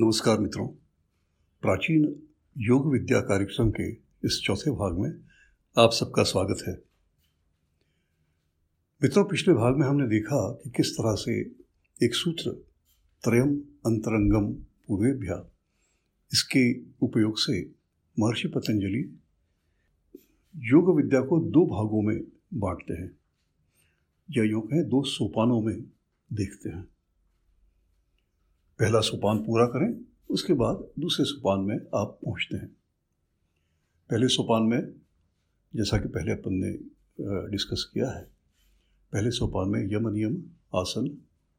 नमस्कार मित्रों। प्राचीन योग विद्या कार्यक्रम के इस चौथे भाग में आप सबका स्वागत है। मित्रों, पिछले भाग में हमने देखा कि किस तरह से एक सूत्र, त्रयम अंतरंगम पूर्वेभ्या, इसके उपयोग से महर्षि पतंजलि योग विद्या को दो भागों में बांटते हैं। या योग कहें दो सोपानों में देखते हैं। पहला सोपान पूरा करें, उसके बाद दूसरे सोपान में आप पहुँचते हैं। पहले सोपान में, जैसा कि पहले अपन ने डिस्कस किया है, पहले सोपान में यम नियम, आसन,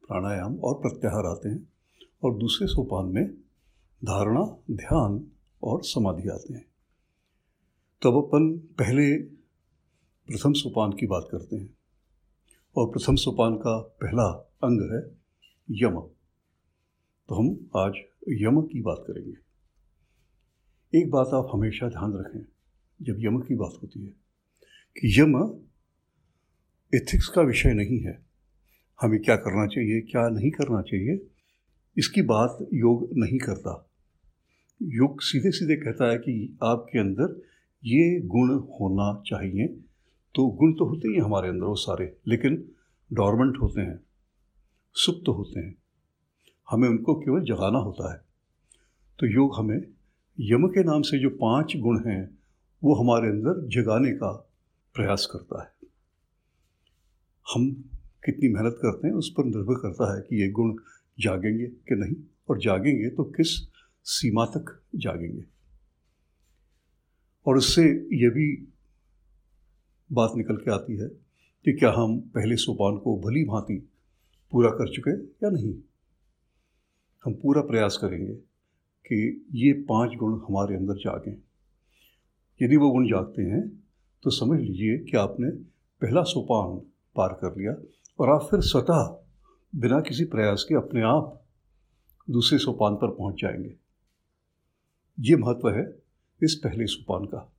प्राणायाम और प्रत्याहार आते हैं और दूसरे सोपान में धारणा, ध्यान और समाधि आते हैं। तो अब अपन पहले प्रथम सोपान की बात करते हैं और प्रथम सोपान का पहला अंग है यम। तो हम आज यम की बात करेंगे। एक बात आप हमेशा ध्यान रखें, जब यम की बात होती है, कि यम एथिक्स का विषय नहीं है। हमें क्या करना चाहिए, क्या नहीं करना चाहिए, इसकी बात योग नहीं करता। योग सीधे सीधे कहता है कि आपके अंदर ये गुण होना चाहिए तो गुण तो होते ही हमारे अंदर वो सारे, लेकिन डॉर्मेंट होते हैं, सुप्त होते हैं। हमें उनको केवल जगाना होता है। तो योग हमें यम के नाम से जो पाँच गुण हैं, वो हमारे अंदर जगाने का प्रयास करता है। हम कितनी मेहनत करते हैं, उस पर निर्भर करता है कि ये गुण जागेंगे कि नहीं, और जागेंगे तो किस सीमा तक जागेंगे। और उससे ये भी बात निकल के आती है कि क्या हम पहले सोपान को भली भांति पूरा कर चुके या नहीं। हम पूरा प्रयास करेंगे कि ये पाँच गुण हमारे अंदर जागें। यदि वो गुण जागते हैं तो समझ लीजिए कि आपने पहला सोपान पार कर लिया और आप फिर स्वतः बिना किसी प्रयास के अपने आप दूसरे सोपान पर पहुँच जाएँगे। ये महत्व है इस पहले सोपान का।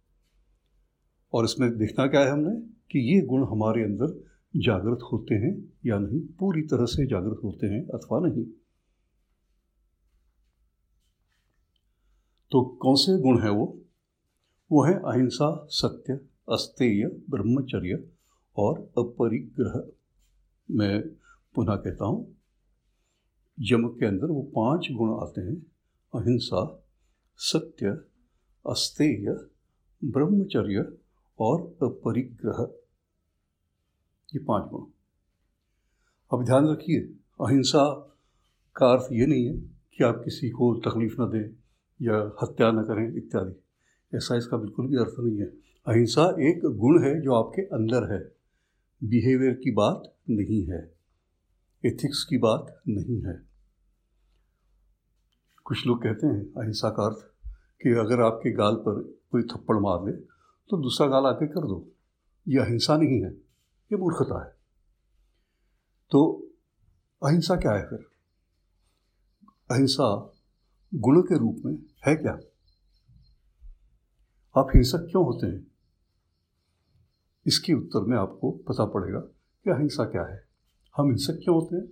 और इसमें देखना क्या है हमने कि ये गुण हमारे अंदर जागृत होते हैं या नहीं, पूरी तरह से जागृत होते हैं अथवा नहीं। तो कौन से गुण हैं वो? वो है अहिंसा, सत्य, अस्तेय, ब्रह्मचर्य और अपरिग्रह। मैं पुनः कहता हूँ, यम के अंदर वो पाँच गुण आते हैं, अहिंसा, सत्य, अस्तेय, ब्रह्मचर्य और अपरिग्रह। ये पाँच गुण। अब ध्यान रखिए, अहिंसा का अर्थ ये नहीं है कि आप किसी को तकलीफ़ न दें। या हत्या न करें इत्यादि। ऐसा इसका बिल्कुल भी अर्थ नहीं है। अहिंसा एक गुण है जो आपके अंदर है। बिहेवियर की बात नहीं है। एथिक्स की बात नहीं है। कुछ लोग कहते हैं, अहिंसा का अर्थ कि अगर आपके गाल पर कोई थप्पड़ मार ले तो दूसरा गाल आके कर दो। ये अहिंसा नहीं है, ये मूर्खता है। तो अहिंसा क्या है फिर? अहिंसा गुण के रूप में है क्या? आप हिंसक क्यों होते हैं? इसके उत्तर में आपको पता पड़ेगा कि अहिंसा क्या है। हम हिंसक क्यों होते हैं?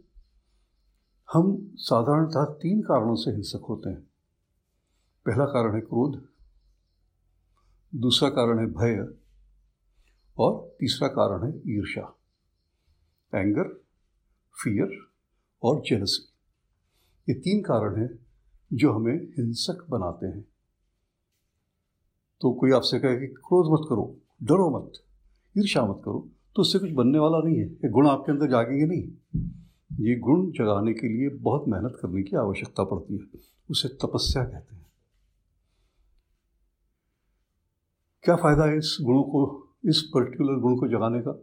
हम साधारणतः तीन कारणों से हिंसक होते हैं। पहला कारण है क्रोध, दूसरा कारण है भय, और तीसरा कारण है ईर्षा एंगर, फियर और जेलसी। ये तीन कारण हैं जो हमें हिंसक बनाते हैं। तो कोई आपसे कहे कि क्रोध मत करो, डरो मत ईर्षा मत करो तो उससे कुछ बनने वाला नहीं है। ये गुण आपके अंदर जागेंगे नहीं। ये गुण जगाने के लिए बहुत मेहनत करने की आवश्यकता पड़ती है। उसे तपस्या कहते हैं। क्या फ़ायदा है इस गुणों को, इस पर्टिकुलर गुण को जगाने का?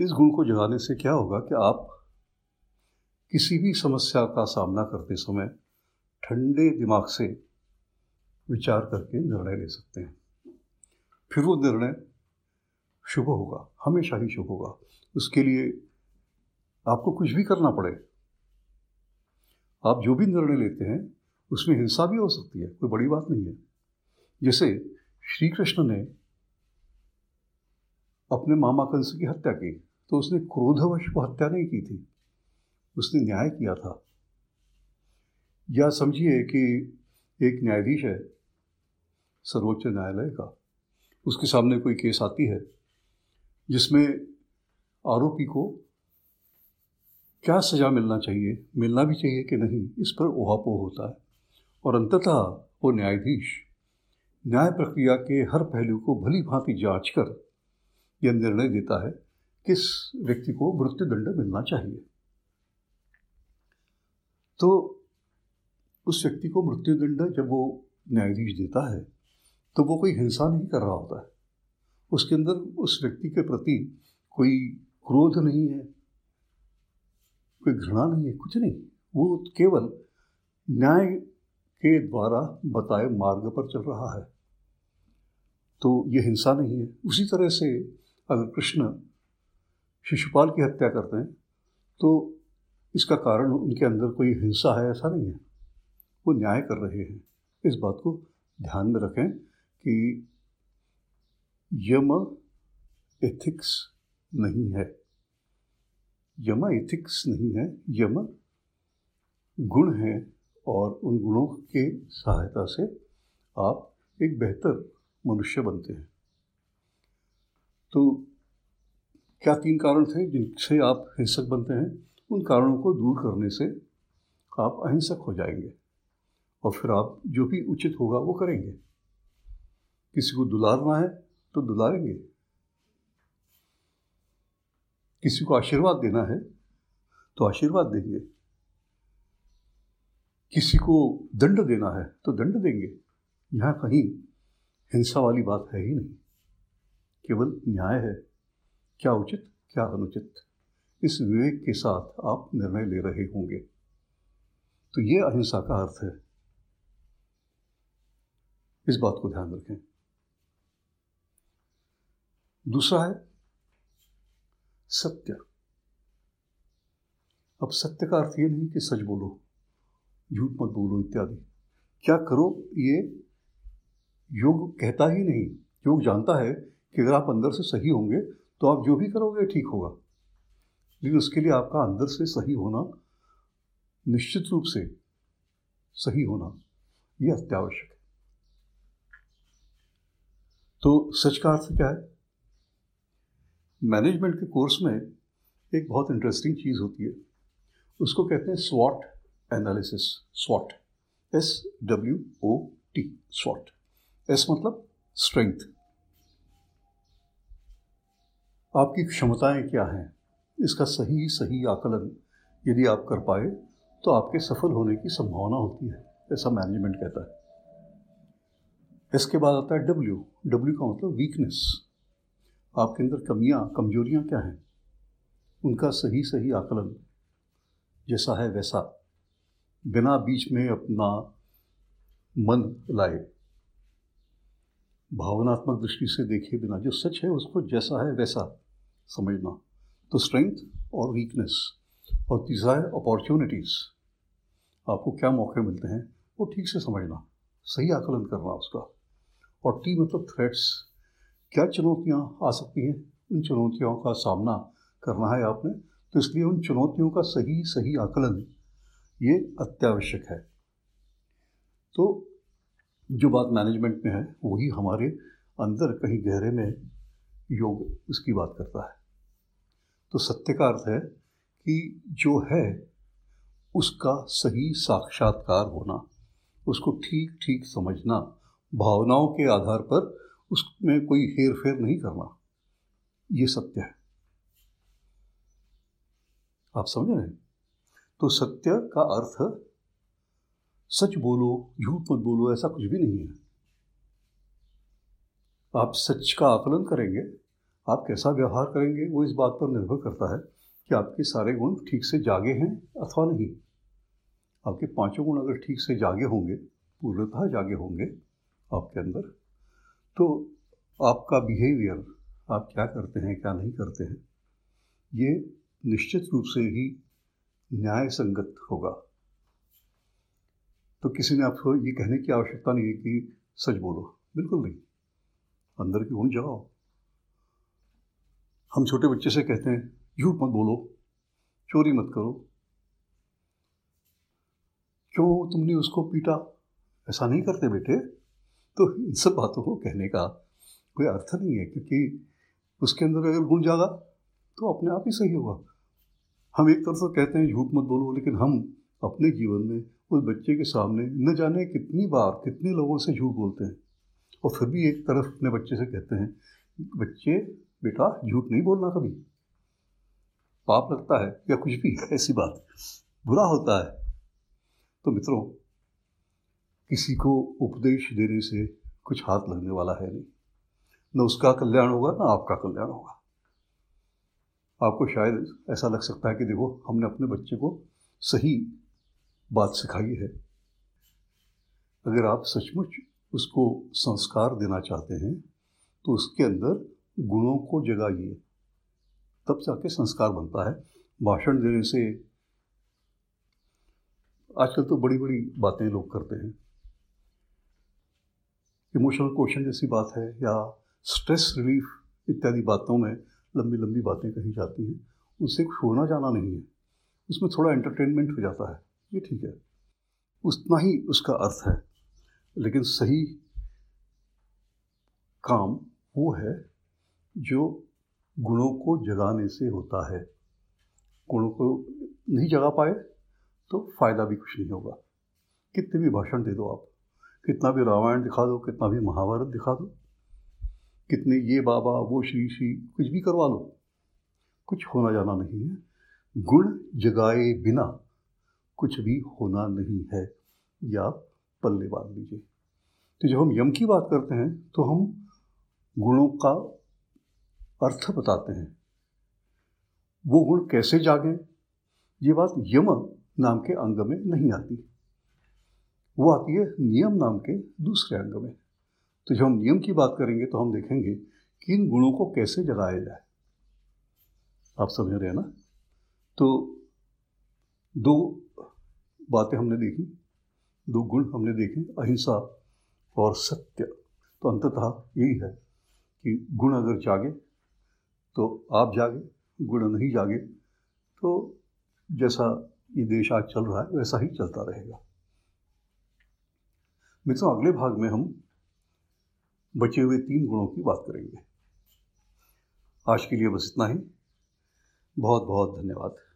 इस गुण को जगाने से क्या होगा कि आप किसी भी समस्या का सामना करते समय ठंडे दिमाग से विचार करके निर्णय ले सकते हैं। फिर वो निर्णय शुभ होगा, हमेशा ही शुभ होगा। उसके लिए आपको कुछ भी करना पड़े। आप जो भी निर्णय लेते हैं, उसमें हिंसा भी हो सकती है, कोई बड़ी बात नहीं है। जैसे श्री कृष्ण ने अपने मामा कंस की हत्या की तो उसने क्रोधवश को हत्या नहीं की थी। उसने न्याय किया था। या समझिए कि एक न्यायाधीश है, सर्वोच्च न्यायालय का, उसके सामने कोई केस आती है, जिसमें आरोपी को क्या सज़ा मिलना चाहिए, मिलना भी चाहिए कि नहीं, इस पर ओहापोह होता है। और अंततः वो न्यायाधीश न्याय प्रक्रिया के हर पहलू को भली भांति जाँच कर यह निर्णय देता है, किस व्यक्ति को मृत्युदंड मिलना चाहिए। तो उस व्यक्ति को मृत्युदंड जब वो न्यायाधीश देता है तो वो कोई हिंसा नहीं कर रहा होता है। उसके अंदर उस व्यक्ति के प्रति कोई क्रोध नहीं है, कोई घृणा नहीं है, कुछ नहीं। वो केवल न्याय के द्वारा बताए मार्ग पर चल रहा है। तो ये हिंसा नहीं है। उसी तरह से अगर कृष्ण शिशुपाल की हत्या करते हैं तो इसका कारण उनके अंदर कोई हिंसा है, ऐसा नहीं है। वो न्याय कर रहे हैं। इस बात को ध्यान में रखें कि यम एथिक्स नहीं है। यम एथिक्स नहीं है, यम गुण है और उन गुणों के सहायता से आप एक बेहतर मनुष्य बनते हैं। तो क्या तीन कारण थे जिनसे आप हिंसक बनते हैं? उन कारणों को दूर करने से आप अहिंसक हो जाएँगे। और फिर आप जो भी उचित होगा वो करेंगे। किसी को दुलारना है तो दुलारेंगे। किसी को आशीर्वाद देना है तो आशीर्वाद देंगे। किसी को दंड देना है तो दंड देंगे। यहाँ कहीं हिंसा वाली बात है ही नहीं। केवल न्याय है। क्या उचित, क्या अनुचित। इस विवेक के साथ आप निर्णय ले रहे होंगे। तो ये अहिंसा का अर्थ है। इस बात को ध्यान रखें। दूसरा है, सत्य। अब सत्य का अर्थ ये नहीं कि सच बोलो, झूठ मत बोलो इत्यादि। क्या करो, ये योग कहता ही नहीं। योग जानता है कि अगर आप अंदर से सही होंगे तो आप जो भी करोगे ठीक होगा। लेकिन उसके लिए आपका अंदर से सही होना, निश्चित रूप से सही होना यह अत्यावश्यक है। तो सच का अर्थ क्या है? मैनेजमेंट के कोर्स में एक बहुत इंटरेस्टिंग चीज़ होती है। उसको कहते हैं स्वॉट analysis स्वॉट S W O T स्वॉट S मतलब स्ट्रेंथ आपकी क्षमताएँ क्या हैं? इसका सही सही आकलन यदि आप कर पाए तो आपके सफल होने की संभावना होती है, ऐसा मैनेजमेंट कहता है। एस के बाद आता है डब्ल्यू डब्ल्यू का मतलब वीकनेस आपके अंदर कमियाँ, कमजोरियाँ क्या हैं? उनका सही सही आकलन जैसा है वैसा। बिना बीच में अपना मन लाए। भावनात्मक दृष्टि से देखे बिना। जो सच है उसको जैसा है वैसा समझना। तो स्ट्रेंथ और वीकनेस और तीसरा है अपॉर्चुनिटीज़ आपको क्या मौके मिलते हैं? वो ठीक से समझना। सही आकलन करना उसका। और टी मतलब थ्रेट्स क्या चुनौतियाँ आ सकती हैं? उन चुनौतियों का सामना करना है आपने तो इसलिए उन चुनौतियों का सही सही आकलन, ये अत्यावश्यक है। तो जो बात मैनेजमेंट में है, वही हमारे अंदर कहीं गहरे में योग उसकी बात करता है। तो सत्य का अर्थ है कि जो है, उसका सही साक्षात्कार होना, उसको ठीक ठीक समझना भावनाओं के आधार पर उसमें कोई हेर फेर नहीं करना। ये सत्य है। आप समझ रहे हैं? तो सत्य का अर्थ, सच बोलो, झूठ मत बोलो, ऐसा कुछ भी नहीं है। आप सच का आकलन करेंगे, आप कैसा व्यवहार करेंगे, वो इस बात पर निर्भर करता है कि आपके सारे गुण ठीक से जागे हैं अथवा नहीं। आपके पाँचों गुण अगर ठीक से जागे होंगे, पूर्णतः जागे होंगे आपके अंदर। तो आपका बिहेवियर आप क्या करते हैं, क्या नहीं करते हैं, ये निश्चित रूप से ही न्याय संगत होगा। तो किसी ने आपको ये कहने की आवश्यकता नहीं है कि सच बोलो। बिल्कुल नहीं। अंदर की गुण जगाओ हम छोटे बच्चे से कहते हैं, झूठ मत बोलो। चोरी मत करो। क्यों तुमने उसको पीटा? ऐसा नहीं करते बेटे। तो इन सब बातों को कहने का कोई अर्थ नहीं है, क्योंकि उसके अंदर अगर गुण जागा तो अपने आप ही सही होगा। हम एक तरफ़ से कहते हैं, झूठ मत बोलो, लेकिन हम अपने जीवन में उस बच्चे के सामने न जाने कितनी बार, कितने लोगों से झूठ बोलते हैं। और फिर भी एक तरफ़ अपने बच्चे से कहते हैं, बच्चे, बेटा, झूठ नहीं बोलना कभी। पाप लगता है या कुछ भी, ऐसी बात। बुरा होता है। तो मित्रों किसी को उपदेश देने से कुछ हाथ लगने वाला है नहीं। न उसका कल्याण होगा, ना आपका कल्याण होगा। आपको शायद ऐसा लग सकता है कि देखो, हमने अपने बच्चे को सही बात सिखाई है। अगर आप सचमुच उसको संस्कार देना चाहते हैं तो उसके अंदर गुणों को जगाइए। तब जाके संस्कार बनता है। भाषण देने से आजकल तो बड़ी बड़ी बातें लोग करते हैं। इमोशनल क्वेश्चन जैसी बात है या स्ट्रेस रिलीफ इत्यादि बातों में लंबी लंबी बातें कही जाती हैं उससे कुछ होना जाना नहीं है। उसमें थोड़ा एंटरटेनमेंट हो जाता है, ये ठीक है। उतना ही उसका अर्थ है, लेकिन सही काम वो है जो गुणों को जगाने से होता है। गुणों को नहीं जगा पाए तो फ़ायदा भी कुछ नहीं होगा। कितने भी भाषण दे दो आप। कितना भी रामायण दिखा दो, कितना भी महाभारत दिखा दो, कितने ये बाबा, वो श्री श्री, कुछ भी करवा लो। कुछ होना जाना नहीं है। गुण जगाए बिना कुछ भी होना नहीं है। या पल्ले बाँध लीजिए। तो जब हम यम की बात करते हैं तो हम गुणों का अर्थ बताते हैं। वो गुण कैसे जागे? ये बात यम नाम के अंग में नहीं आती। वो आती है नियम नाम के दूसरे अंग में। तो जब हम नियम की बात करेंगे तो हम देखेंगे कि इन गुणों को कैसे जगाया जाए। आप समझ रहे हैं ना? तो दो बातें हमने देखी, दो गुण हमने देखे, अहिंसा और सत्य। तो अंततः यही है कि गुण अगर जागे तो आप जागे, गुण नहीं जागे तो जैसा ये देश आज चल रहा है, वैसा ही चलता रहेगा। मित्रों अगले भाग में हम बचे हुए तीन गुणों की बात करेंगे। आज के लिए बस इतना ही। बहुत बहुत धन्यवाद।